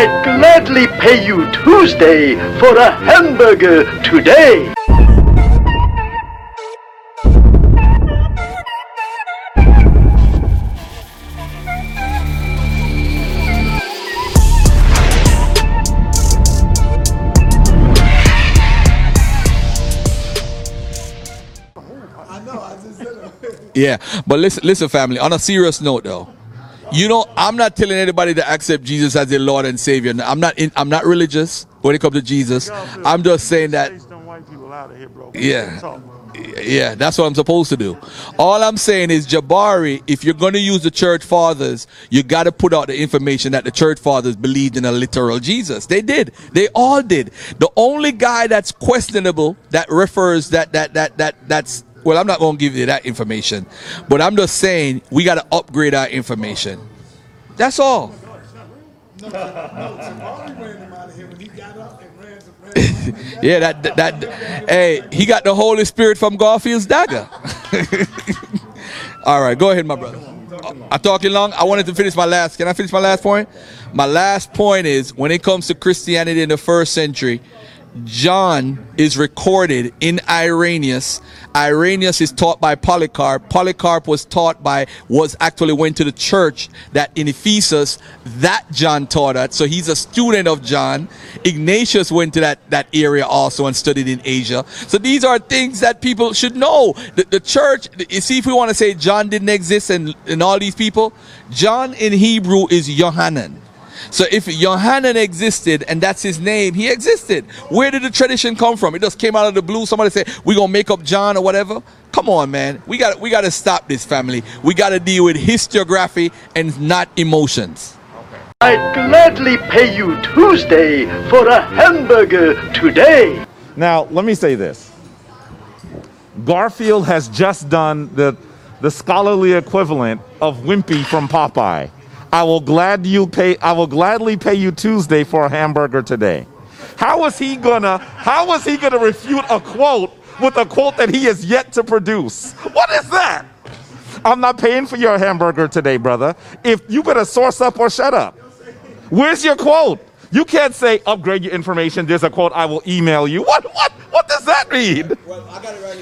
I'd gladly pay you Tuesday for a hamburger today. Yeah, but listen, listen, family. On a serious note, though, you know, I'm not telling anybody to accept Jesus as their Lord and Savior. I'm not. In, I'm not religious when it comes to Jesus. I'm just saying that. Chase them white people out of here, bro. Yeah. Yeah, that's what I'm supposed to do. All I'm saying is, Jabari, if you're going to use the church fathers, you got to put out the information that the church fathers believed in a literal Jesus. They did. They all did. The only guy that's questionable that refers that that that that that's well, I'm not going to give you that information, but I'm just saying we got to upgrade our information. That's all. yeah, that, that that hey, he got the Holy Spirit from Garfield's dagger. All right, go ahead, my brother. I'm talking long. I wanted to finish my last. Can I finish my last point? My last point is when it comes to Christianity in the first century, John is recorded in Irenaeus. Irenaeus is taught by Polycarp. Polycarp was taught by, was actually went to the church that in Ephesus that John taught at. So he's a student of John. Ignatius went to that, that area also and studied in Asia. So these are things that people should know. The, the church, you see, if we want to say John didn't exist and, and all these people, John in Hebrew is Yohanan. So if Yohanan existed and that's his name, he existed. Where did the tradition come from? It just came out of the blue. Somebody said, we're gonna make up John or whatever. Come on, man. We got we gotta stop this family. We gotta deal with historiography and not emotions. I'd gladly pay you Tuesday for a hamburger today. Now, let me say this. Garfield has just done the, the scholarly equivalent of Wimpy from Popeye. I will glad you pay I will gladly pay you Tuesday for a hamburger today. How is he gonna how is he gonna refute a quote with a quote that he has yet to produce? What is that? I'm not paying for your hamburger today, brother. If you better source up or shut up. Where's your quote? You can't say upgrade your information. There's a quote I will email you. What what what does that mean?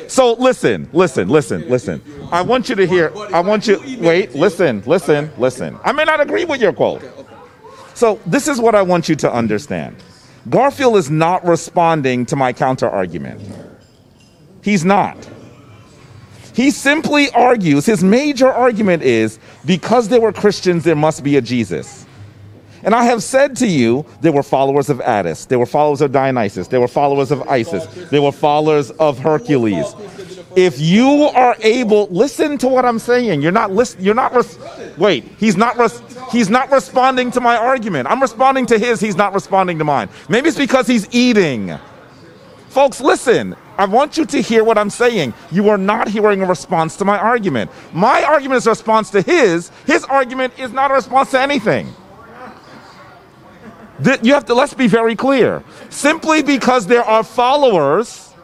So listen, listen, listen, listen. I want you to hear. I want you. Wait, listen, listen, listen. I may not agree with your quote. So this is what I want you to understand. Garfield is not responding to my counter argument. He's not. He simply argues, his major argument is because they were Christians, there must be a Jesus. And I have said to you, they were followers of Attis, they were followers of Dionysus, they were followers of Isis, they were followers of Hercules. If you are able, listen to what I'm saying. You're not listen. You're not. Res- wait. He's not. Res- he's not responding to my argument. I'm responding to his. He's not responding to mine. Maybe it's because he's eating. Folks, listen. I want you to hear what I'm saying. You are not hearing a response to my argument. My argument is a response to his. His argument is not a response to anything. Th- You have to, let's be very clear. Simply because there are followers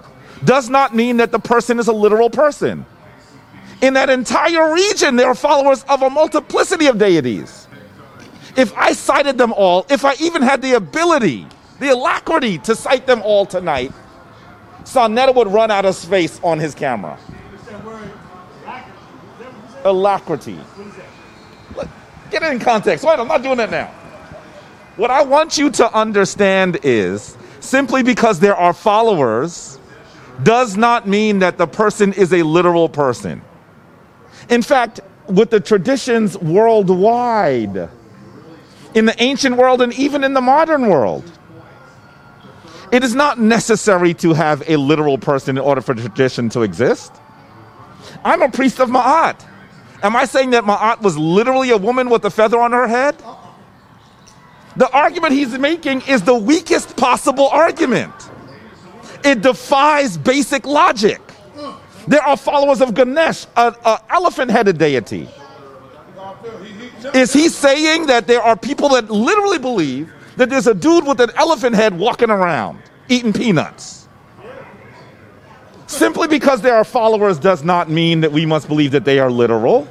does not mean that the person is a literal person. In that entire region, there are followers of a multiplicity of deities. If I cited them all, if I even had the ability, the alacrity to cite them all tonight, Sonetta would run out of space on his camera. Alacrity. Get it in context. Wait, I'm not doing that now. What I want you to understand is simply because there are followers does not mean that the person is a literal person. In fact, with the traditions worldwide, in the ancient world and even in the modern world, it is not necessary to have a literal person in order for tradition to exist. I'm a priest of Ma'at. Am I saying that Ma'at was literally a woman with a feather on her head? The argument he's making is the weakest possible argument. It defies basic logic. There are followers of Ganesh, an elephant headed deity. Is he saying that there are people that literally believe that there's a dude with an elephant head walking around eating peanuts? Simply because there are followers does not mean that we must believe that they are literal.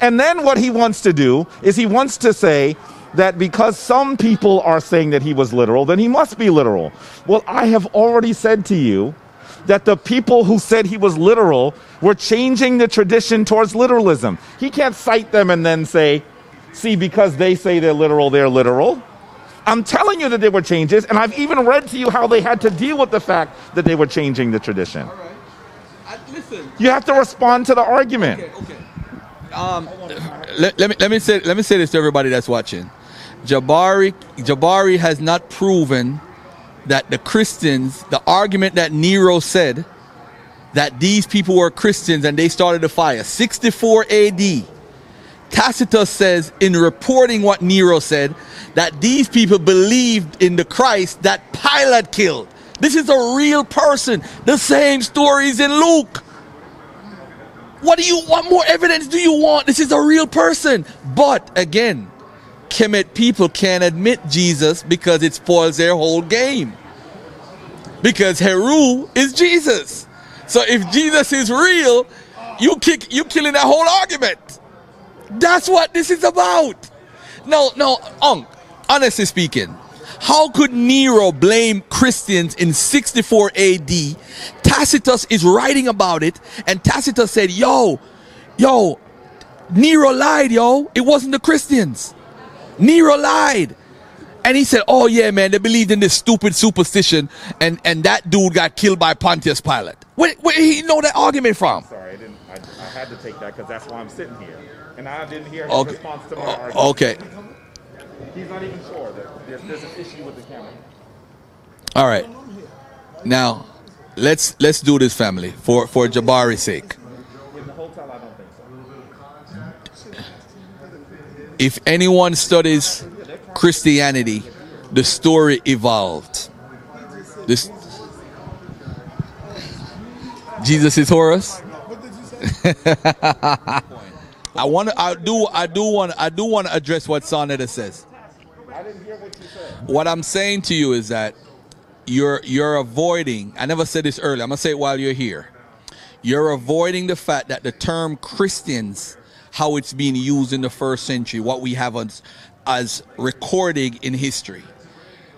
And then what he wants to do is he wants to say that because some people are saying that he was literal, then he must be literal. Well, I have already said to you that the people who said he was literal were changing the tradition towards literalism. He can't cite them and then say, see, because they say they're literal, they're literal. I'm telling you that there were changes, and I've even read to you how they had to deal with the fact that they were changing the tradition. I, listen. You have to respond to the argument. Okay. Um, let, let me let me say let me say this to everybody that's watching. Jabari Jabari has not proven that the Christians, the argument that Nero said that these people were Christians and they started the fire. 64 AD. Tacitus says in reporting what Nero said that these people believed in the Christ that Pilate killed. This is a real person. The same stories in Luke. What do you want? More evidence do you want? This is a real person. But again, Kemet people can't admit Jesus because it spoils their whole game. Because Heru is Jesus. So if Jesus is real, you kick you killing that whole argument. That's what this is about. No, no, Unc, honestly speaking, how could Nero blame Christians in 64 AD? Tacitus is writing about it, and Tacitus said, Yo, yo, Nero lied, yo. It wasn't the Christians. Nero lied. And he said, Oh, yeah, man, they believed in this stupid superstition, and, and that dude got killed by Pontius Pilate. Where, where did he know that argument from? Sorry, I didn't. I, I had to take that because that's why I'm sitting here, and I didn't hear his Okay. response to my argument. Okay. He's not even sure that there's, there's an issue with the camera. All right. Now, let's let's do this, family, for for Jabari's sake. If anyone studies Christianity, the story evolved. This Jesus is Horus. I want to. I do. I do want. I do want to address what Sonetta says. What I'm saying to you is that you're you're avoiding. I never said this earlier. I'm gonna say it while you're here. You're avoiding the fact that the term Christians, how it's being used in the first century, what we have as, as recording in history.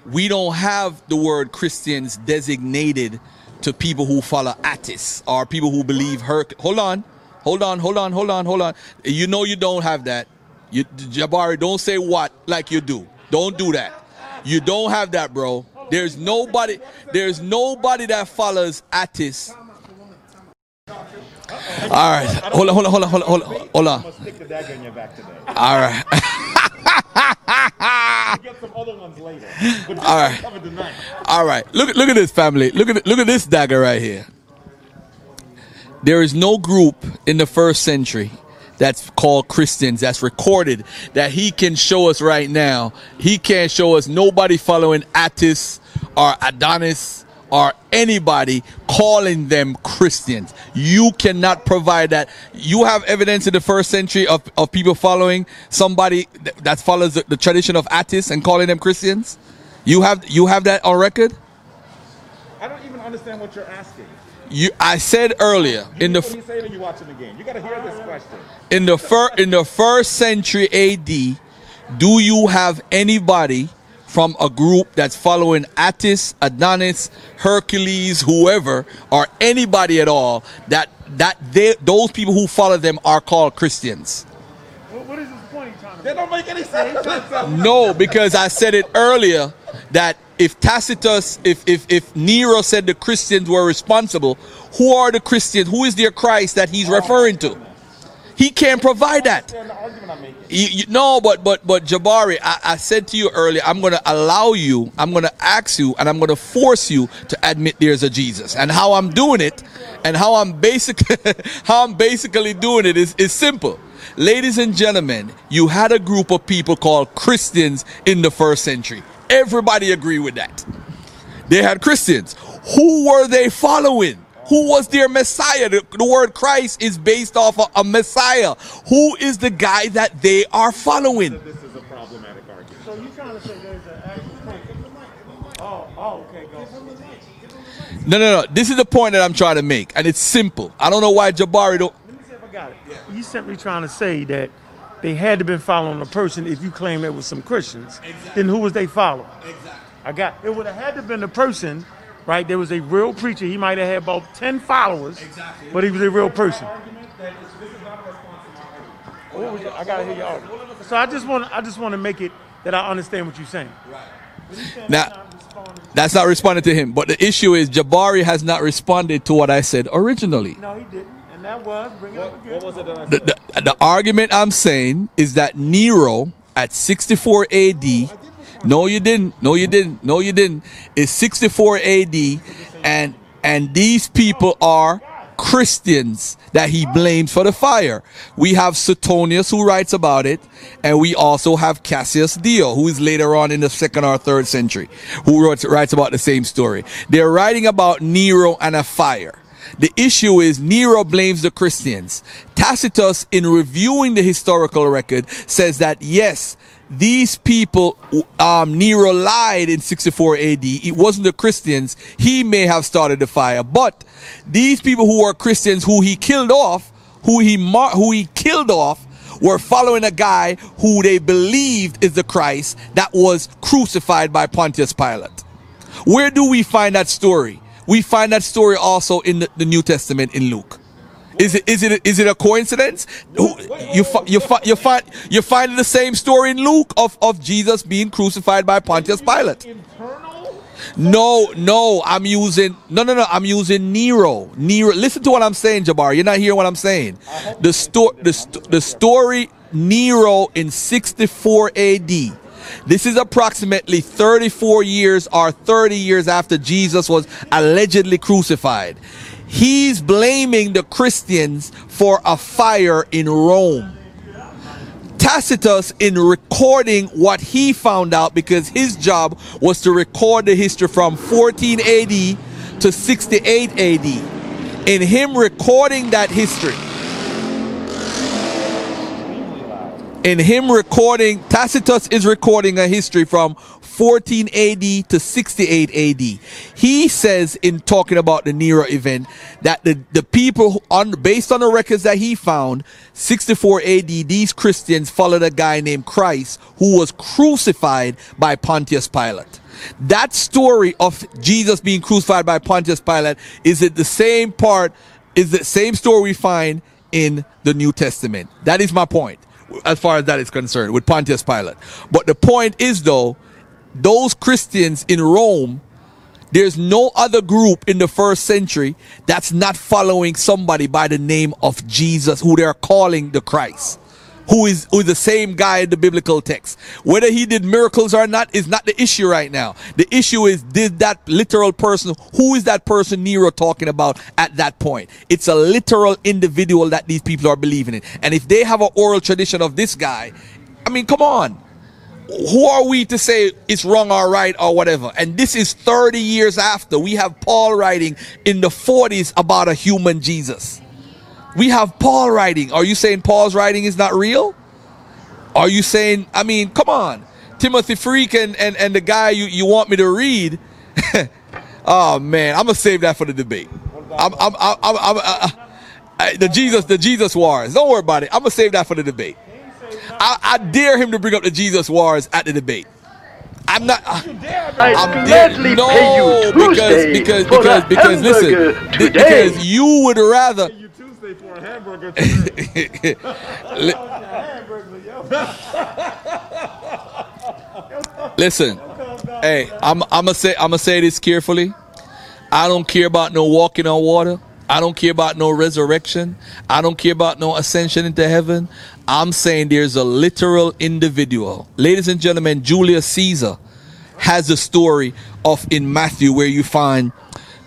We don't have the word Christians designated to people who follow Attis or people who believe her. Hold on, hold on, hold on, hold on, hold on. You know you don't have that. You, Jabari, don't say what like you do. Don't do that. You don't have that, bro. There's nobody. There's nobody that follows Attis. All right, hold on, hold on, hold on, hold on, hold on, hold on. Must stick the dagger in your back today. All right. Get some other ones later. But this All right. is covered tonight. All right, look look at this family. Look at look at this dagger right here. There is no group in the first century that's called Christians that's recorded that he can show us right now. He can't show us nobody following Attis or Adonis or anybody calling them Christians. You cannot provide that. You have evidence in the first century of, of people following somebody th- that follows the, the tradition of Attis and calling them Christians. You have you have that on record. I don't even understand what you're asking. You, I said earlier in the you saying you watching the game? You got to hear this question. in the fir- in the first century AD, do you have anybody from a group that's following Attis, Adonis, Hercules, whoever, or anybody at all that that they those people who follow them are called Christians? What is this point you're That don't make any sense. No, because I said it earlier that if Tacitus, if if if Nero said the Christians were responsible, who are the Christians? Who is their Christ that he's oh. referring to? He can't provide that. You, you, no, but but but Jabari, I, I said to you earlier, I'm going to allow you, I'm going to ask you, and I'm going to force you to admit there's a Jesus. And how I'm doing it, and how I'm basically how I'm basically doing it is is simple. Ladies and gentlemen, you had a group of people called Christians in the first century. Everybody agree with that. They had Christians. Who were they following? Who was their Messiah? The, the word Christ is based off of a Messiah. Who is the guy that they are following? This is a problematic argument. So you're trying to say there's an actual point? Oh, oh, okay, go. No, no, no. This is the point that I'm trying to make, and it's simple. I don't know why Jabari don't. Let me see if I got it. You simply trying to say that they had to been following a person. If you claim it was some Christians, then who was they following? Exactly. I got it. Would have had to been a person, right? There was a real preacher. He might have had about ten followers, Exactly. but he was a real person. What was? I gotta hear y'all. So I just want, I just want to make it that I understand what you're saying. Now, that's not responding to him. But the issue is Jabari has not responded to what I said originally. No, he didn't, and that was bring it up again. What was it? The, the, the argument I'm saying is that Nero at 64 AD, no, you didn't, no, you didn't, no, you didn't, It's 64 AD, and and these people are Christians that he blames for the fire. We have Suetonius who writes about it, and we also have Cassius Dio, who is later on in the second or third century, who wrote, writes about the same story. They're writing about Nero and a fire. The issue is Nero blames the Christians. Tacitus, in reviewing the historical record, says that yes, these people, um, Nero lied in 64 AD. It wasn't the Christians. He may have started the fire, but these people who were Christians, who he killed off, who he mar- who he killed off, were following a guy who they believed is the Christ that was crucified by Pontius Pilate. Where do we find that story? We find that story also in the, the New Testament in Luke. Is it is it is it a coincidence? Who- You fi- you fi- you find you find the same story in Luke of, of Jesus being crucified by Pontius Pilate. No, no, I'm using no no no, I'm using Nero. Nero. Listen to what I'm saying, Jabbar. You're not hearing what I'm saying. The sto- the, the story Nero in 64 AD. This is approximately 34 years or 30 years after Jesus was allegedly crucified. He's blaming the Christians for a fire in Rome. Tacitus in recording what he found out because his job was to record the history from 14 AD to 68 AD. In him recording that history, in him recording, Tacitus is recording a history from 14 AD to 68 AD. He says in talking about the Nero event that the, the people on based on the records that he found, 64 AD, these Christians followed a guy named Christ who was crucified by Pontius Pilate. That story of Jesus being crucified by Pontius Pilate is it the same part, is the same story we find in the New Testament. That is my point as far as that is concerned with Pontius Pilate. But the point is though, those Christians in Rome, there's no other group in the first century that's not following somebody by the name of Jesus who they're calling the Christ. Who is, who is the same guy in the biblical text. Whether he did miracles or not is not the issue right now. The issue is did that literal person, who is that person Nero talking about at that point? It's a literal individual that these people are believing in. And if they have an oral tradition of this guy, I mean, come on who are we to say it's wrong or right or whatever? And this is 30 years after. We have Paul writing in the 40s about a human Jesus. We have Paul writing. Are you saying Paul's writing is not real? Are you saying, I mean, come on. Timothy Freke and, and, and the guy you, you want me to read. oh man, I'm gonna save that for the debate. I'm, I'm, I'm, I'm, I'm uh, uh, the Jesus, the Jesus wars. Don't worry about it. I'm gonna save that for the debate. I, I dare him to bring up the Jesus wars at the debate. I'm not. I, I'm gladly no, pay you because Tuesday because because a because listen, today. because you would rather. For a hamburger. Listen, hey, I'm I'm gonna say I'm gonna say this carefully. I don't care about no walking on water. I don't care about no resurrection. I don't care about no ascension into heaven. I'm saying there's a literal individual. Ladies and gentlemen, Julius Caesar has a story of in Matthew where you find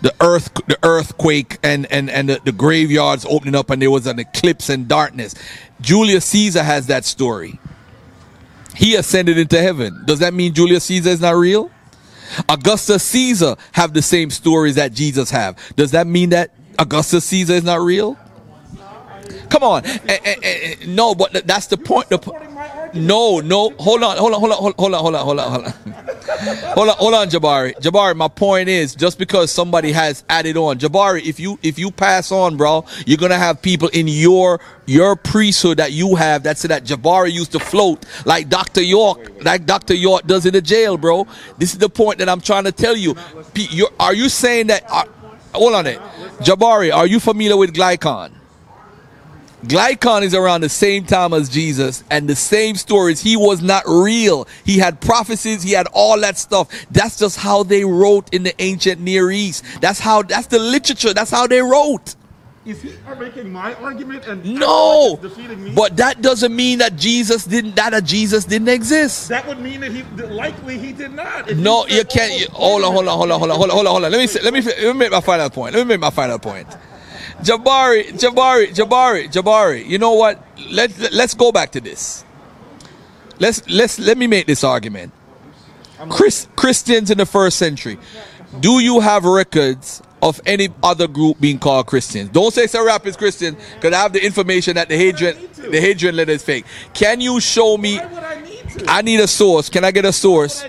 the earth the earthquake and and and the, the graveyards opening up and there was an eclipse and darkness. Julius Caesar has that story. He ascended into heaven. Does that mean Julius Caesar is not real? Augustus Caesar have the same stories that Jesus have. Does that mean that Augustus Caesar is not real? Come on, Eh, eh, eh, no, but that's the point. The no, no, hold on, hold on, hold on, hold on, hold on, hold on, hold on. hold on, hold on, Jabari. Jabari, my point is just because somebody has added on, Jabari, if you if you pass on, bro, you're gonna have people in your your priesthood that you have that say that Jabari used to float like Dr. York, like Dr. York does in the jail, bro. This is the point that I'm trying to tell you. P- are you saying that? Are, hold on it, Jabari. Are you familiar with Glycon? Glycon is around the same time as Jesus and the same stories. He was not real. He had prophecies. He had all that stuff. That's just how they wrote in the ancient Near East. That's how, that's the literature. That's how they wrote. Is he making my argument and No, defeating me? but that doesn't mean that Jesus didn't, that a Jesus didn't exist. that would mean that he likely he did not. If No, you can't. "Oh, hold on, hold on, hold on, hold on, hold on, hold on, hold on. Let me say, let me let me make my final point. Let me make my final point. Jabari, Jabari, Jabari, Jabari. You know what? Let, let let's go back to this. Let's let's let me make this argument. Chris, Christians in the first century. Do you have records of any other group being called Christians? Don't say is Christian because I have the information that the Hadrian the Hadrian letter is fake. Can you show me? I need to? I need a source. Can I get a source?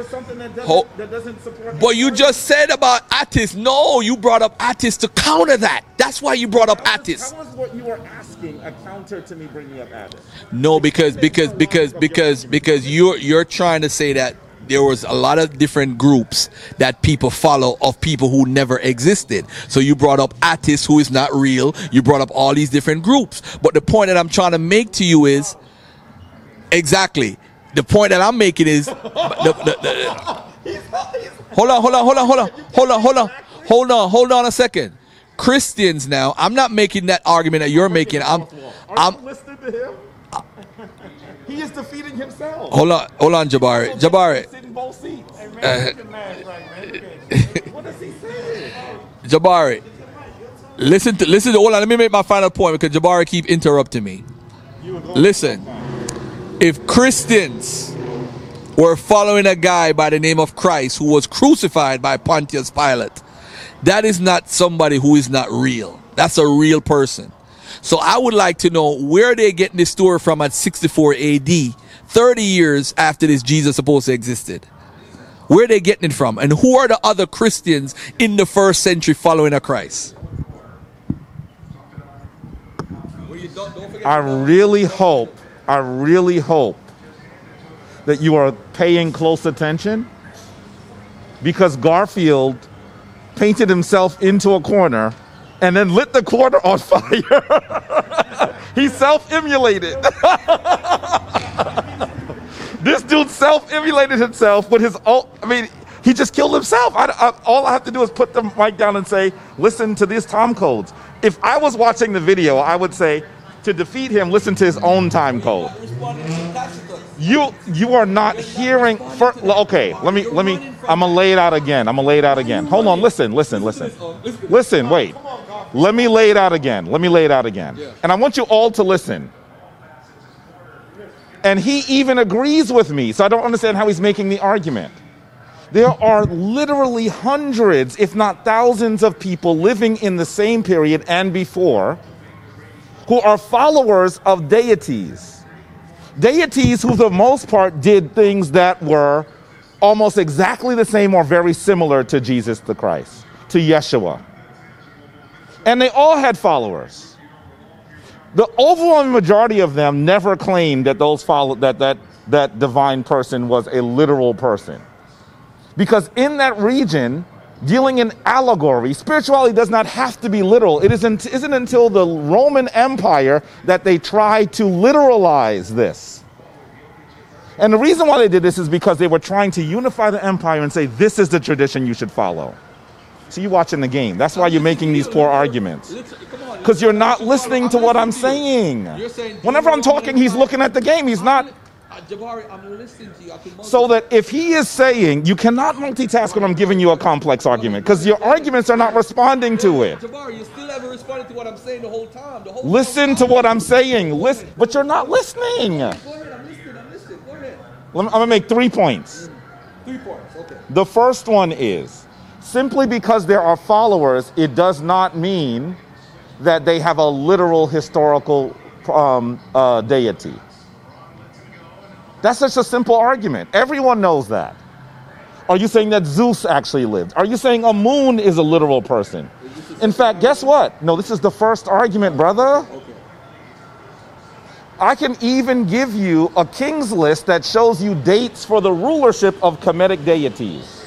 I you're asking me for something that doesn't, Ho- that doesn't support. But you just said about Attis. No, you brought up Attis to counter that. That's why you brought up How was- Attis. How was what you were asking a counter to me bringing up Attis? No, because because because because because you're you're trying to say that there was a lot of different groups that people follow of people who never existed. So you brought up Attis, who is not real. You brought up all these different groups. But the point that I'm trying to make to you is exactly the point that I'm making is the, the, the, hold on, hold on, hold on, hold on, hold on, hold on, hold on, hold on a second. Christians now, I'm not making that argument that you're making. I'm, I'm, listening to him? he is defeating himself. hold on, hold on, Jabari, Jabari, Sit in both seats. Uh, What does he say? Jabari. Listen to, listen to, hold on, let me make my final point because Jabari keep interrupting me. Listen, if Christians were following a guy by the name of Christ who was crucified by Pontius Pilate, that is not somebody who is not real. That's a real person. So I would like to know where they're getting this story from at 64 AD, 30 years after this Jesus supposed to existed. Where they getting it from? And who are the other Christians in the first century following a Christ? I really hope, I really hope that you are paying close attention because Garfield painted himself into a corner and then lit the corner on fire. he self emulated. this dude self emulated himself with his own. I mean, he just killed himself. I, I- all I have to do is put the mic down and say, listen to these Tom codes. If I was watching the video, I would say, to defeat him, listen to his own time code. You you are not hearing. For, okay, let me let me. I'm gonna lay it out again. I'm gonna lay it out again. Hold on. Listen. Listen. Listen. Listen. Wait. Let me lay it out again. Let me lay it out again. And I want you all to listen. And he even agrees with me, so I don't understand how he's making the argument. There are literally hundreds, if not thousands, of people living in the same period and before who are followers of deities. Deities who, for the most part, did things that were almost exactly the same or very similar to Jesus the Christ, to Yeshua. And they all had followers. The overwhelming majority of them never claimed that those follow that that that divine person was a literal person. Because in that region, dealing in allegory, spirituality does not have to be literal. It isn't, isn't until the Roman Empire that they try to literalize this. And the reason why they did this is because they were trying to unify the empire and say, this is the tradition you should follow. So you're watching the game. That's why you're making these poor arguments. Because you're not listening to what I'm saying. Whenever I'm talking, he's looking at the game. He's not. Jabari, I'm listening to you. I can So that if he is saying you cannot multitask when I'm giving you a complex argument, because your arguments are not responding to it. Jabari, you still haven't responded to what I'm saying the whole time. The whole Listen to what I'm saying. Listen, but you're not listening. Go ahead, I'm listening. I'm listening. Go ahead. I'm gonna make three points. Three points. Okay. The first one is simply because there are followers, it does not mean that they have a literal historical um, uh, deity. That's such a simple argument. Everyone knows that. Are you saying that Zeus actually lived? Are you saying Amun is a literal person? In fact, guess what? No, this is the first argument, brother. I can even give you a king's list that shows you dates for the rulership of Kemetic deities.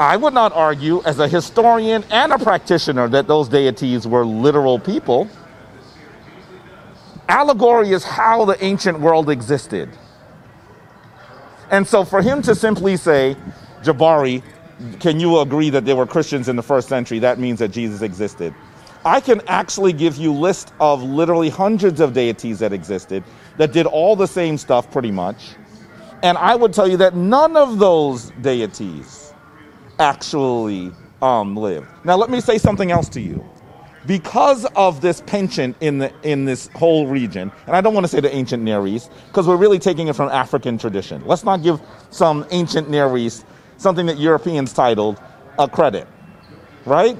I would not argue, as a historian and a practitioner, that those deities were literal people. Allegory is how the ancient world existed. And so for him to simply say, Jabari, can you agree that there were Christians in the first century? That means that Jesus existed. I can actually give you list of literally hundreds of deities that existed that did all the same stuff pretty much. And I would tell you that none of those deities actually um, lived. Now let me say something else to you. Because of this penchant in the in this whole region, and I don't want to say the ancient Near East, because we're really taking it from African tradition. Let's not give some ancient Near East something that Europeans titled a credit, right?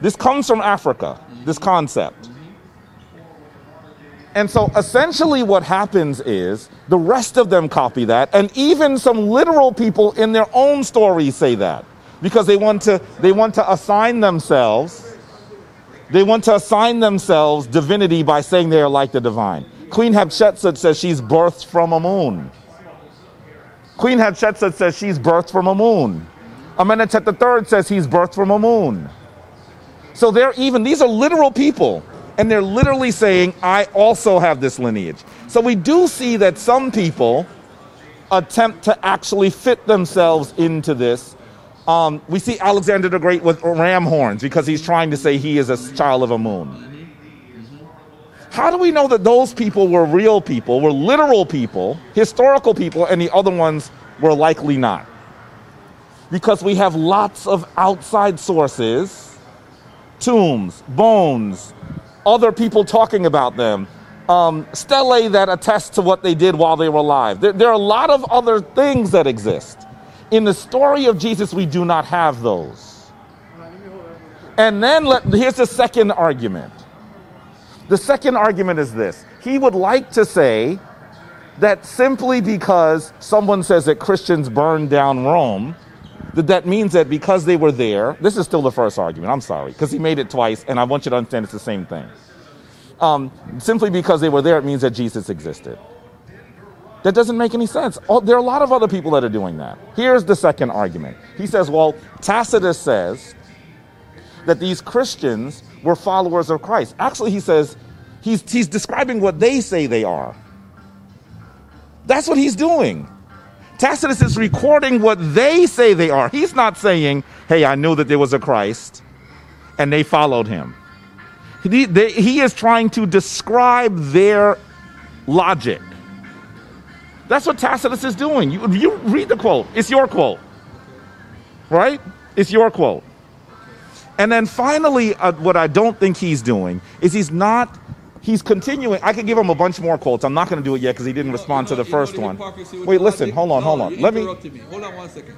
This comes from Africa, this concept. And so essentially what happens is the rest of them copy that, and even some literal people in their own stories say that. Because they want to they want to assign themselves they want to assign themselves divinity by saying they are like the divine. Queen Hatshepsut says she's birthed from Amun. Queen Hatshepsut says she's birthed from Amun. Amenhotep III says he's birthed from Amun. So they're even, these are literal people, and they're literally saying, I also have this lineage. So we do see that some people attempt to actually fit themselves into this. Um, we see Alexander the Great with ram horns because he's trying to say he is a child of Amun. How do we know that those people were real people, were literal people, historical people, and the other ones were likely not? Because we have lots of outside sources, tombs, bones, other people talking about them, um, stelae that attest to what they did while they were alive. There, there are a lot of other things that exist. In the story of Jesus, we do not have those. And then let, here's the second argument. The second argument is this he would like to say that simply because someone says that Christians burned down Rome, that that means that because they were there, this is still the first argument, I'm sorry, because he made it twice, and I want you to understand it's the same thing. Um, simply because they were there, it means that Jesus existed. That doesn't make any sense. Oh, there are a lot of other people that are doing that. Here's the second argument. He says, well, Tacitus says that these Christians were followers of Christ. Actually, he says he's, he's describing what they say they are. That's what he's doing. Tacitus is recording what they say they are. He's not saying, hey, I knew that there was a Christ and they followed him. He, they, he is trying to describe their logic. That's what Tacitus is doing. You, you read the quote, it's your quote, right? It's your quote. And then finally, uh, what I don't think he's doing is he's not, he's continuing. I could give him a bunch more quotes. I'm not going to do it yet because he didn't respond to the first one. Wait, listen, hold on, hold on. Let me. Hold on one second.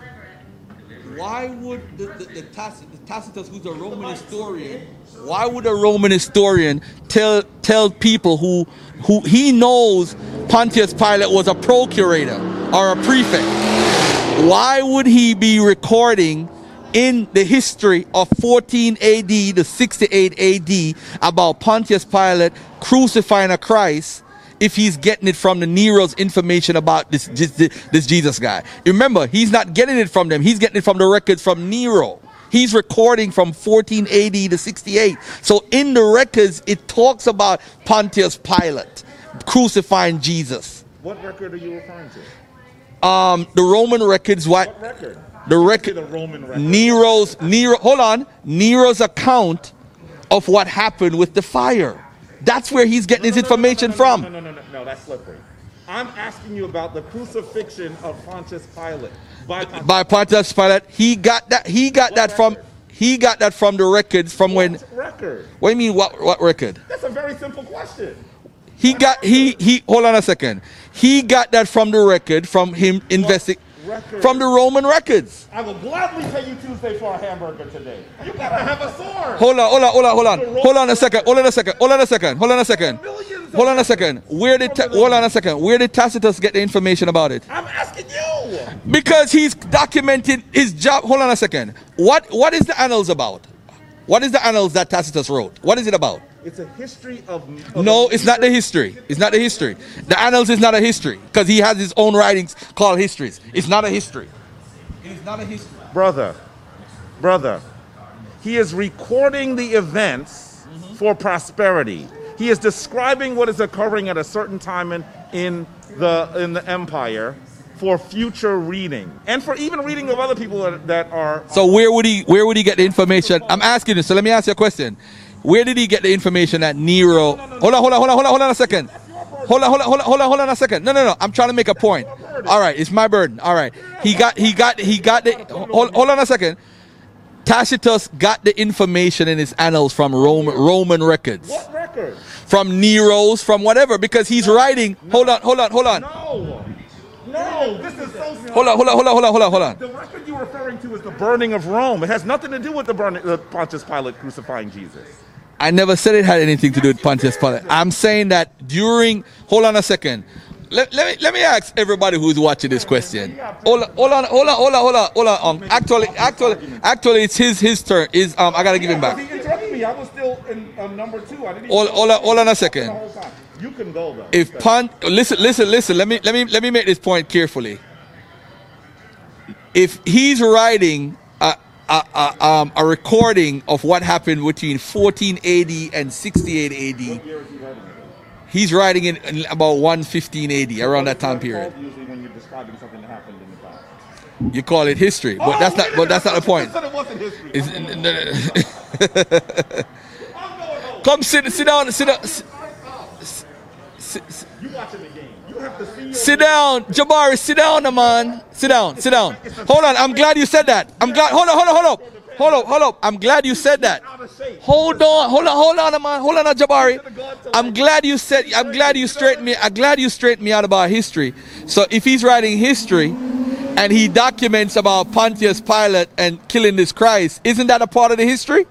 Why would the, the, the, the Tacitus, who's a Roman historian, why would a Roman historian tell tell people who who he knows Pontius Pilate was a procurator or a prefect? Why would he be recording in the history of 14 AD to 68 AD about Pontius Pilate crucifying a Christ if he's getting it from the Nero's information about this, this, this Jesus guy. Remember, he's not getting it from them. He's getting it from the records from Nero. He's recording from 1480 to 68. So in the records, it talks about Pontius Pilate crucifying Jesus. What record are you referring to? Um, the Roman records, what? What record? The record, The Roman record. Nero's, Nero, hold on, Nero's account of what happened with the fire. That's where he's getting his information No, from. no, no, no, no, no, that's slippery. I'm asking you about the crucifixion of Pontius Pilate by Pontius by Pontius Pilate. He got that. He got that from. He got that from the records from when. What record? What do you mean? What what record? That's a very simple question. He got he he. Hold on a second. He got that from the record from him investing record? from the Roman records. I will gladly pay you Tuesday for a hamburger today. You gotta have a sword. Hold on, hold on, hold on, hold on, hold on a second, hold on a second, hold on a second, hold on a second. Hold on a second. Where did Ta- hold on a second? Where did Tacitus get the information about it? I'm asking you. Because he's documented his job. Hold on a second. What what is the annals about? What is the annals that Tacitus wrote? What is it about? It's a history of. of No, it's not the history. It's not the history. The annals is not a history because he has his own writings called histories. It's not a history. It is not a history. brother, brother. He is recording the events mm-hmm. for prosperity. He is describing what is occurring at a certain time in, in the in the empire for future reading and for even reading of other people that, that are So where would he where would he get the information? I'm asking you. So let me ask you a question. Where did he get the information that Nero? Hold on, hold on, hold on, hold on, hold on a second. Hold on, hold on, hold on, hold on, hold on a second. No, no, no. I'm trying to make a point. All right, it's my burden. All right. He got, he got, he got the. Hold, hold on a second. Tacitus got the information in his annals from Roman Roman records, what record? from Nero's, from whatever, because he's writing. Hold on, hold on, hold on, No, no. This is so. hold on, hold on, hold on, hold on, hold on, hold on. The record you're referring to is the burning of Rome. It has nothing to do with the burning, the Pontius Pilate crucifying Jesus. I never said it had anything to do with Pontius Pilate. I'm saying that during. Hold on a second. Let, let me let me ask everybody who's watching this question. Hold on, hold on, hold on, hold on, hold on, hold on. Um, actually, actually, actually, it's his his turn. Is um, I gotta give him back. He interrupted me. I was still in um, number two. I didn't. Hold, hold on, hold on a second. The whole time. You can go though. If Pont, listen, listen, listen. Let me let me let me make this point carefully. If he's writing a, um, a recording of what happened between 14 AD and 68 AD, he's writing it in about 115 AD, around that time period. Usually when you're describing something that happened in the past. You call it history, but that's not. But that's not the point. it wasn't history. It's- Come sit, sit down, sit down, sit, sit, You watching the game. Sit down, Jabari. Sit down, man. Sit down, sit down. Hold on. I'm glad you said that. I'm glad. Hold on, hold on, hold up. hold up. hold up. I'm glad you said that. Hold on, hold on, hold on, man. Hold on, Jabari. I'm glad you said. I'm glad you straightened me. I'm glad you straightened me out about history. So if he's writing history, and he documents about Pontius Pilate and killing this Christ, isn't that a part of the history?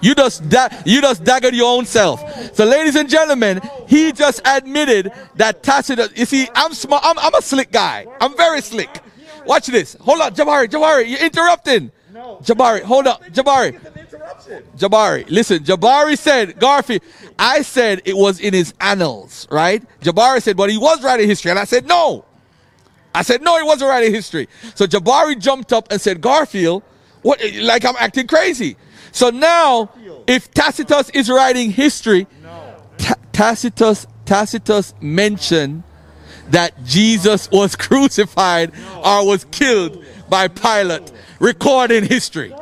You just da- you just daggered your own self. So, ladies and gentlemen, he just admitted that Tacitus. You see, I'm smart. I'm, I'm a slick guy. I'm very slick. Watch this. Hold on, Jabari. Jabari, you're interrupting. No. Jabari, hold on, Jabari. It's an interruption. Jabari, listen. Jabari said Garfield. I said it was in his annals, right? Jabari said, but he was writing history, and I said no. I said no, he wasn't writing history. So Jabari jumped up and said, Garfield, what? Like I'm acting crazy. So now, if Tacitus is writing history, Ta- Tacitus Tacitus mentioned that Jesus was crucified or was killed by Pilate, recording history. No.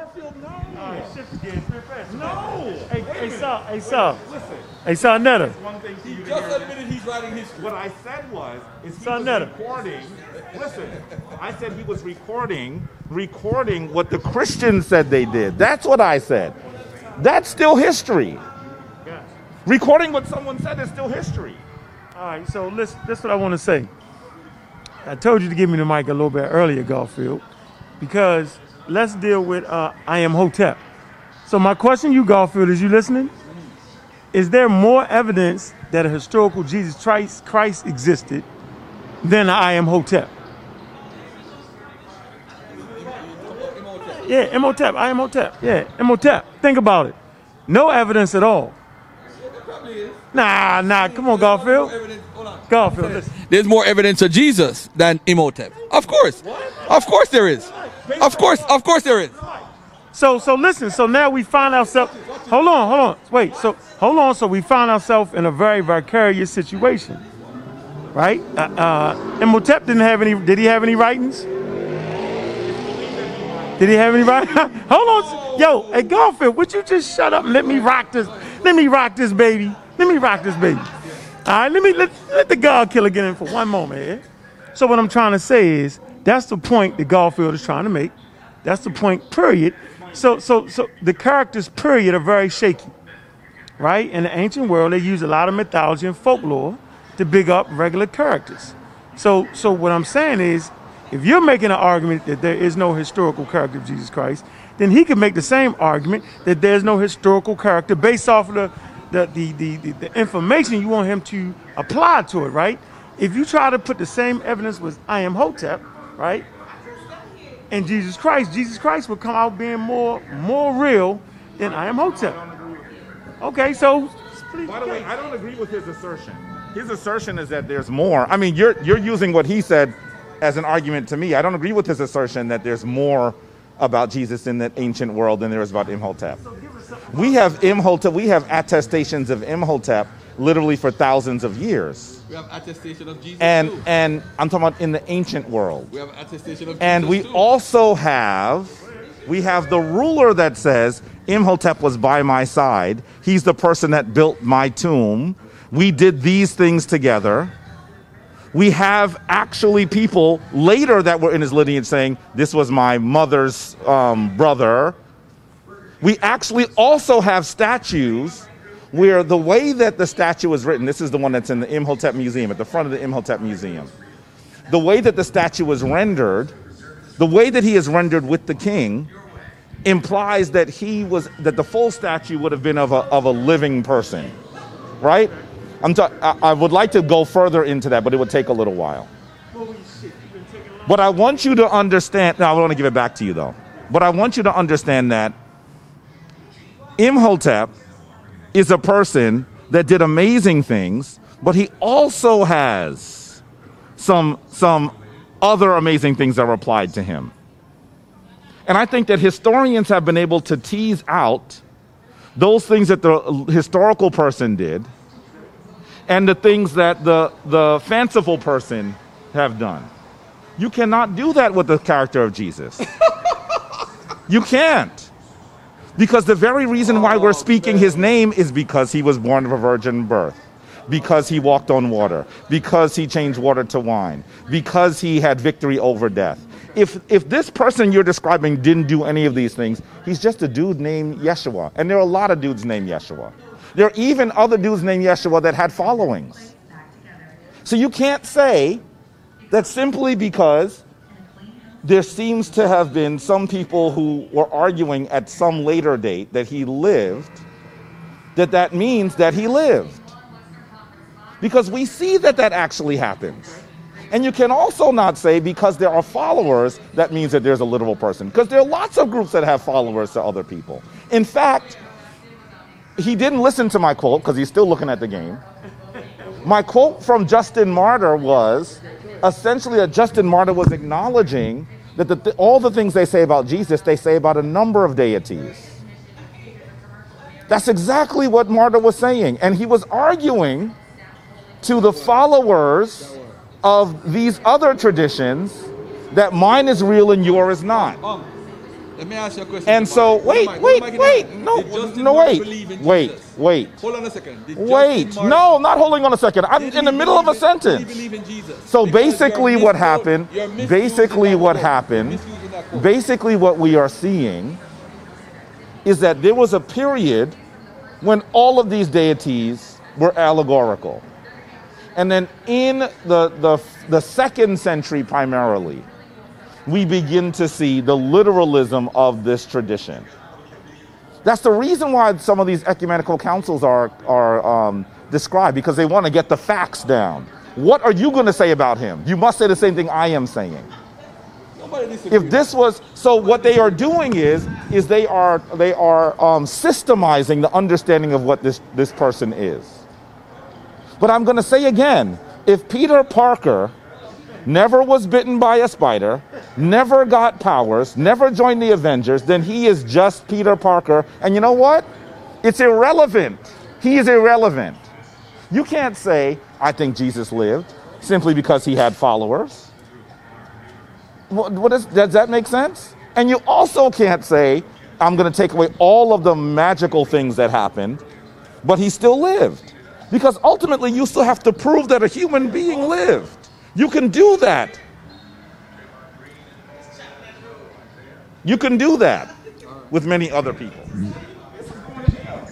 Hey, hey, sir. Hey, sir. Hey, sir, Netta. One thing to you Just admitted he's writing history. What I said was, is he Son was recording. Listen, I said he was recording, recording what the Christians said they did. That's what I said. That's still history. Yes. Recording what someone said is still history. All right, so listen, this is what I want to say. I told you to give me the mic a little bit earlier, Garfield, because let's deal with uh, I am Hotep. So my question to you, Garfield, is you listening? Is there more evidence that a historical Jesus Christ, Christ existed than I am Hotep? Yeah, Imhotep. I am Hotep. Yeah, Imhotep. Think about it. No evidence at all. Nah, nah. Come on, Garfield. Garfield, listen. There's more evidence of Jesus than Imhotep. Of course. Of course there is. Of course, of course there is. So, so listen. So now we find ourselves. Hold on, hold on. Wait. So hold on. So we find ourselves in a very vicarious situation, right? Uh, uh, Imhotep didn't have any. Did he have any writings? Did he have any writings? hold on. Yo, hey Garfield, would you just shut up and let me rock this? Let me rock this baby. Let me rock this baby. All right. Let me let, let the God killer get in for one moment. So what I'm trying to say is that's the point that Garfield is trying to make. That's the point, period. So so so the characters, period, are very shaky. Right? In the ancient world, they use a lot of mythology and folklore to big up regular characters. So so what I'm saying is if you're making an argument that there is no historical character of Jesus Christ, then he could make the same argument that there's no historical character based off of the the, the, the, the, information you want him to apply to it, right? If you try to put the same evidence with I am Hotep, right? And Jesus Christ, Jesus Christ will come out being more more real than I am Hotep. Okay, so By the way, I don't agree with his assertion. His assertion is that there's more. I mean, you're you're using what he said as an argument to me. I don't agree with his assertion that there's more about Jesus in that ancient world than there is about Imhotep. We have Imhotep. We have attestations of Imhotep literally for thousands of years. We have attestation of Jesus And too. and I'm talking about in the ancient world. We have attestation of And we too. also have we have the ruler that says Imhotep was by my side. He's the person that built my tomb. We did these things together. We have actually people later that were in his lineage saying this was my mother's um, brother. We actually also have statues where the way that the statue is written, this is the one that's in the Imhotep Museum, at the front of the Imhotep Museum. The way that the statue was rendered, the way that he is rendered with the king, implies that he was that the full statue would have been of a, of a living person, right? I'm ta- I, I would like to go further into that, but it would take a little while. But I want you to understand. Now I want to give it back to you though. But I want you to understand that Imhotep is a person that did amazing things, but he also has some some other amazing things that were applied to him. And I think that historians have been able to tease out those things that the historical person did and the things that the, the fanciful person have done. You cannot do that with the character of Jesus. you can't. Because the very reason why we're speaking his name is because he was born of a virgin birth, because he walked on water, because he changed water to wine, because he had victory over death. If, if this person you're describing didn't do any of these things, he's just a dude named Yeshua. And there are a lot of dudes named Yeshua. There are even other dudes named Yeshua that had followings. So you can't say that simply because there seems to have been some people who were arguing at some later date that he lived, that that means that he lived. Because we see that that actually happens. And you can also not say because there are followers, that means that there's a literal person. Because there are lots of groups that have followers to other people. In fact, he didn't listen to my quote because he's still looking at the game. My quote from Justin Martyr was essentially that Justin Martyr was acknowledging that the, all the things they say about Jesus, they say about a number of deities. That's exactly what Martyr was saying. And he was arguing to the followers of these other traditions that mine is real and yours is not. Let me ask you a question. And so, wait, wait, on, wait, no, no, wait, wait, Jesus? wait, Hold on a second. Did wait. No, not holding on a second. I'm in the middle of a sentence. believe in Jesus? So basically, what happened? Basically, what happened? You're misusing that quote. Basically, what we are seeing is that there was a period when all of these deities were allegorical. And then in the, the, the second century, primarily, we begin to see the literalism of this tradition. That's the reason why some of these ecumenical councils are, are um, described, because they want to get the facts down. What are you going to say about him? You must say the same thing I am saying if this was so what they are doing is is they are they are um, systemizing the understanding of what this this person is but i'm going to say again if peter parker never was bitten by a spider. Never got powers. Never joined the avengers. Then he is just peter parker. And you know what? It's irrelevant. He is irrelevant. You can't say i think jesus lived simply because he had followers. What, what is, does that make sense? And you also can't say, I'm going to take away all of the magical things that happened, but he still lived. Because ultimately, you still have to prove that a human being lived. You can do that. You can do that with many other people.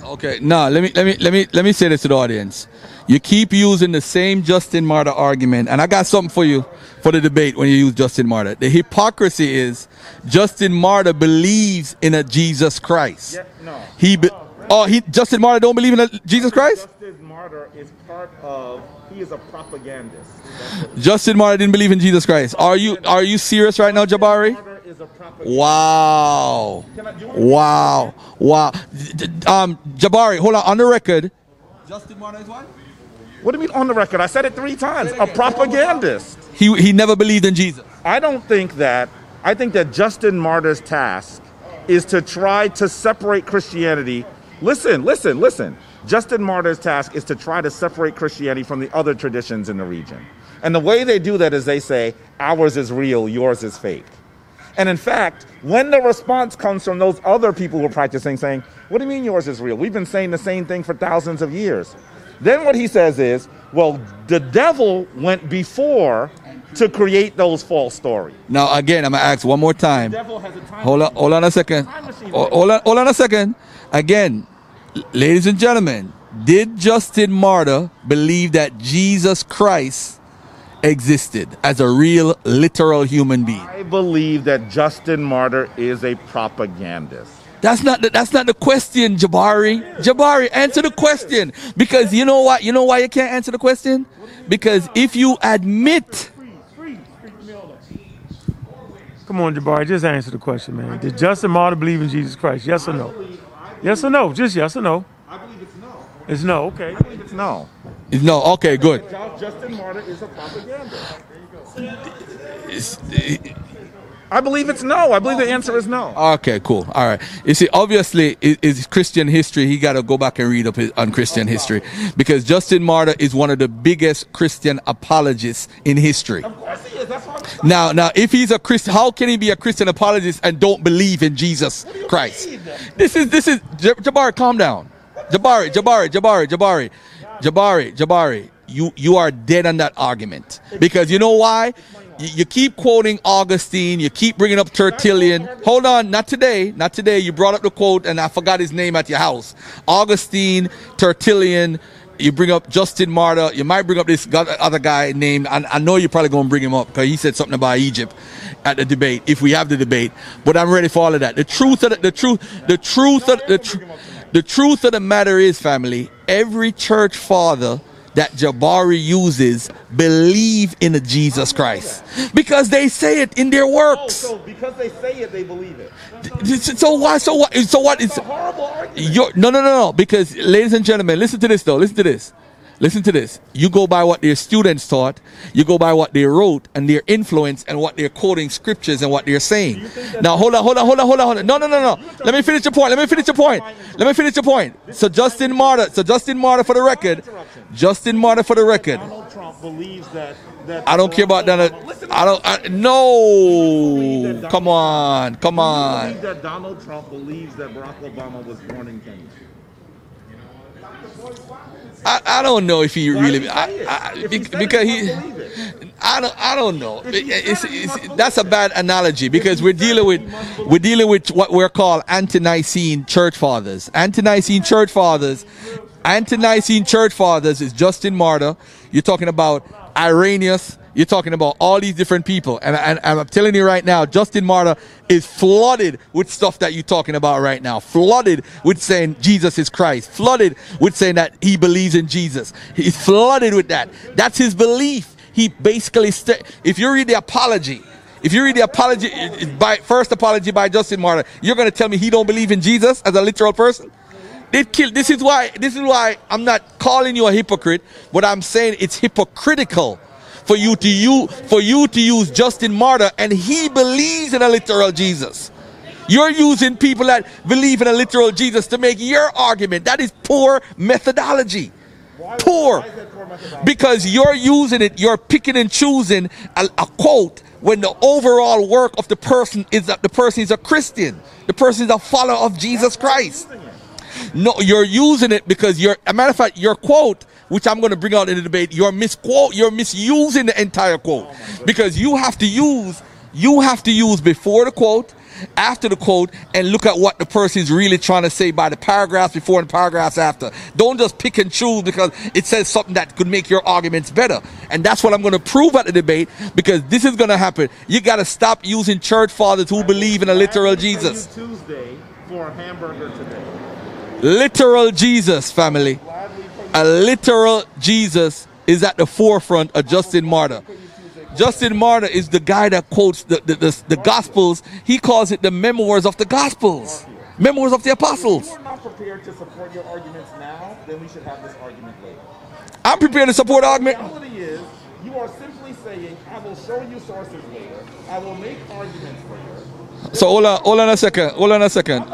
Okay, now let me let me let me let me say this to the audience. You keep using the same Justin Martyr argument, and I got something for you for the debate when you use Justin Martyr. The hypocrisy is Justin Martyr believes in a Jesus Christ. no. He be- Oh, he Justin Martyr don't believe in a- Jesus Christ. Justin Martyr is part of. He is a propagandist. Justin Martyr didn't believe in Jesus Christ. Are you are you serious right now, Jabari? Martyr is a propagandist. Wow. Wow. Wow. Um, Jabari, hold on. On the record. Justin Martyr is what? What do you mean on the record? I said it three times. A propagandist. He he never believed in Jesus. I don't think that. I think that Justin Martyr's task is to try to separate Christianity. Listen, listen, listen. Justin Martyr's task is to try to separate Christianity from the other traditions in the region. And the way they do that is they say, ours is real, yours is fake. And in fact, when the response comes from those other people who are practicing, saying, What do you mean yours is real? We've been saying the same thing for thousands of years. Then what he says is, Well, the devil went before to create those false stories. Now again, I'm gonna ask one more time. devil has a time Hold on, hold on a second. Hold on, hold on a second. Again, ladies and gentlemen, did Justin Martyr believe that Jesus Christ existed as a real, literal human being? I believe that Justin Martyr is a propagandist. That's not the, that's not the question, Jabari. Jabari, answer the question because you know what? You know why you can't answer the question? Because if you admit Come on, Jabari, just answer the question, man. Did Justin Martyr believe in Jesus Christ? Yes or no? Yes or no? Just yes or no? I believe it's no. It's no. Okay. I It's no. no, okay, good. Justin Martyr is a propagandist. It's- I believe it's no. I believe the answer is no. Okay, cool. All right. You see, obviously, it's Christian history. He got to go back and read up his, on Christian oh, history because Justin Martyr is one of the biggest Christian apologists in history. Of course he is. That's why I'm Now, now, if he's a Christian, how can he be a Christian apologist and don't believe in Jesus Christ? This is this is Jabari. Calm down, Jabari, Jabari, Jabari, Jabari, Jabari, Jabari. You you are dead on that argument because you know why? You, you keep quoting Augustine. You keep bringing up Tertullian. Hold on, not today, not today. You brought up the quote and I forgot his name at your house. Augustine, Tertullian. You bring up Justin Martyr. You might bring up this other guy named. I, I know you're probably going to bring him up because he said something about Egypt at the debate. If we have the debate, but I'm ready for all of that. The truth of the, the truth, the truth of the, tr- the truth of the matter is, family. Every church father that Jabari uses believe in a Jesus Christ because they say it in their works. Oh, so because they say it, they believe it. So why? So what? So what is? Horrible argument. No, no, no, no. Because, ladies and gentlemen, listen to this, though. Listen to this. Listen to this. You go by what their students taught. You go by what they wrote and their influence and what they're quoting scriptures and what they're saying. Now, hold on, hold on, hold on, hold on, hold on. No, no, no, no. Let me finish your point. Let me finish your point. Let me finish your point. So Justin Martyr. So Justin Martyr for the record. Justin Martyr for the record. Donald Trump believes that. I don't care about that. I don't. I, no. Come on. Come on. that Donald Trump believes that Barack Obama was born in Kenya. I, I don't know if he Why really I. I, If he be- said it, because he must believe it. I don't I don't know. It's- said it, you it's- that's a bad analogy because we're dealing with we're dealing with what we're called ante-Nicene church fathers. ante-Nicene church fathers. ante-Nicene church fathers is Justin Martyr. You're talking about Irenaeus you're talking about all these different people. And, and, and I'm telling you right now Justin Martyr is flooded with stuff that you're talking about right now. Flooded with saying Jesus is Christ. Flooded with saying that he believes in Jesus. He's flooded with that. That's his belief. He basically st- if you read the apology if you read the apology by first apology by Justin Martyr you're going to tell me he don't believe in Jesus as a literal person? This is why this is why I'm not calling you a hypocrite but I'm saying it's hypocritical for you to you for you to use Justin Martyr and he believes in a literal Jesus. You're using people that believe in a literal Jesus to make your argument. That is poor methodology. Poor. Because you're using it you're picking and choosing a, a quote when the overall work of the person is that the person is a christian. The person is a follower of jesus christ. No you're using it because you're a matter of fact your quote which i'm going to bring out in the debate you're misquote you're misusing the entire quote because you have to use you have to use before the quote after the quote and look at what the person is really trying to say by the paragraphs before and paragraphs after. Don't just pick and choose because it says something that could make your arguments better. And that's what I'm going to prove at the debate because this is going to happen. You got to stop using church fathers who believe in a literal Jesus. Tuesday for a hamburger today. literal Jesus, family. A literal Jesus is at the forefront of Justin Martyr. Justin Martyr is the guy that quotes the, the, the, the Gospels. He calls it the memoirs of the Gospels, memoirs of the apostles. If you're not prepared to support your arguments now, then we should have this argument later. I'm prepared to support argument. The reality is, you are simply saying, I will show you sources later. I will make arguments later. So hold on, hold on a second, hold on a second.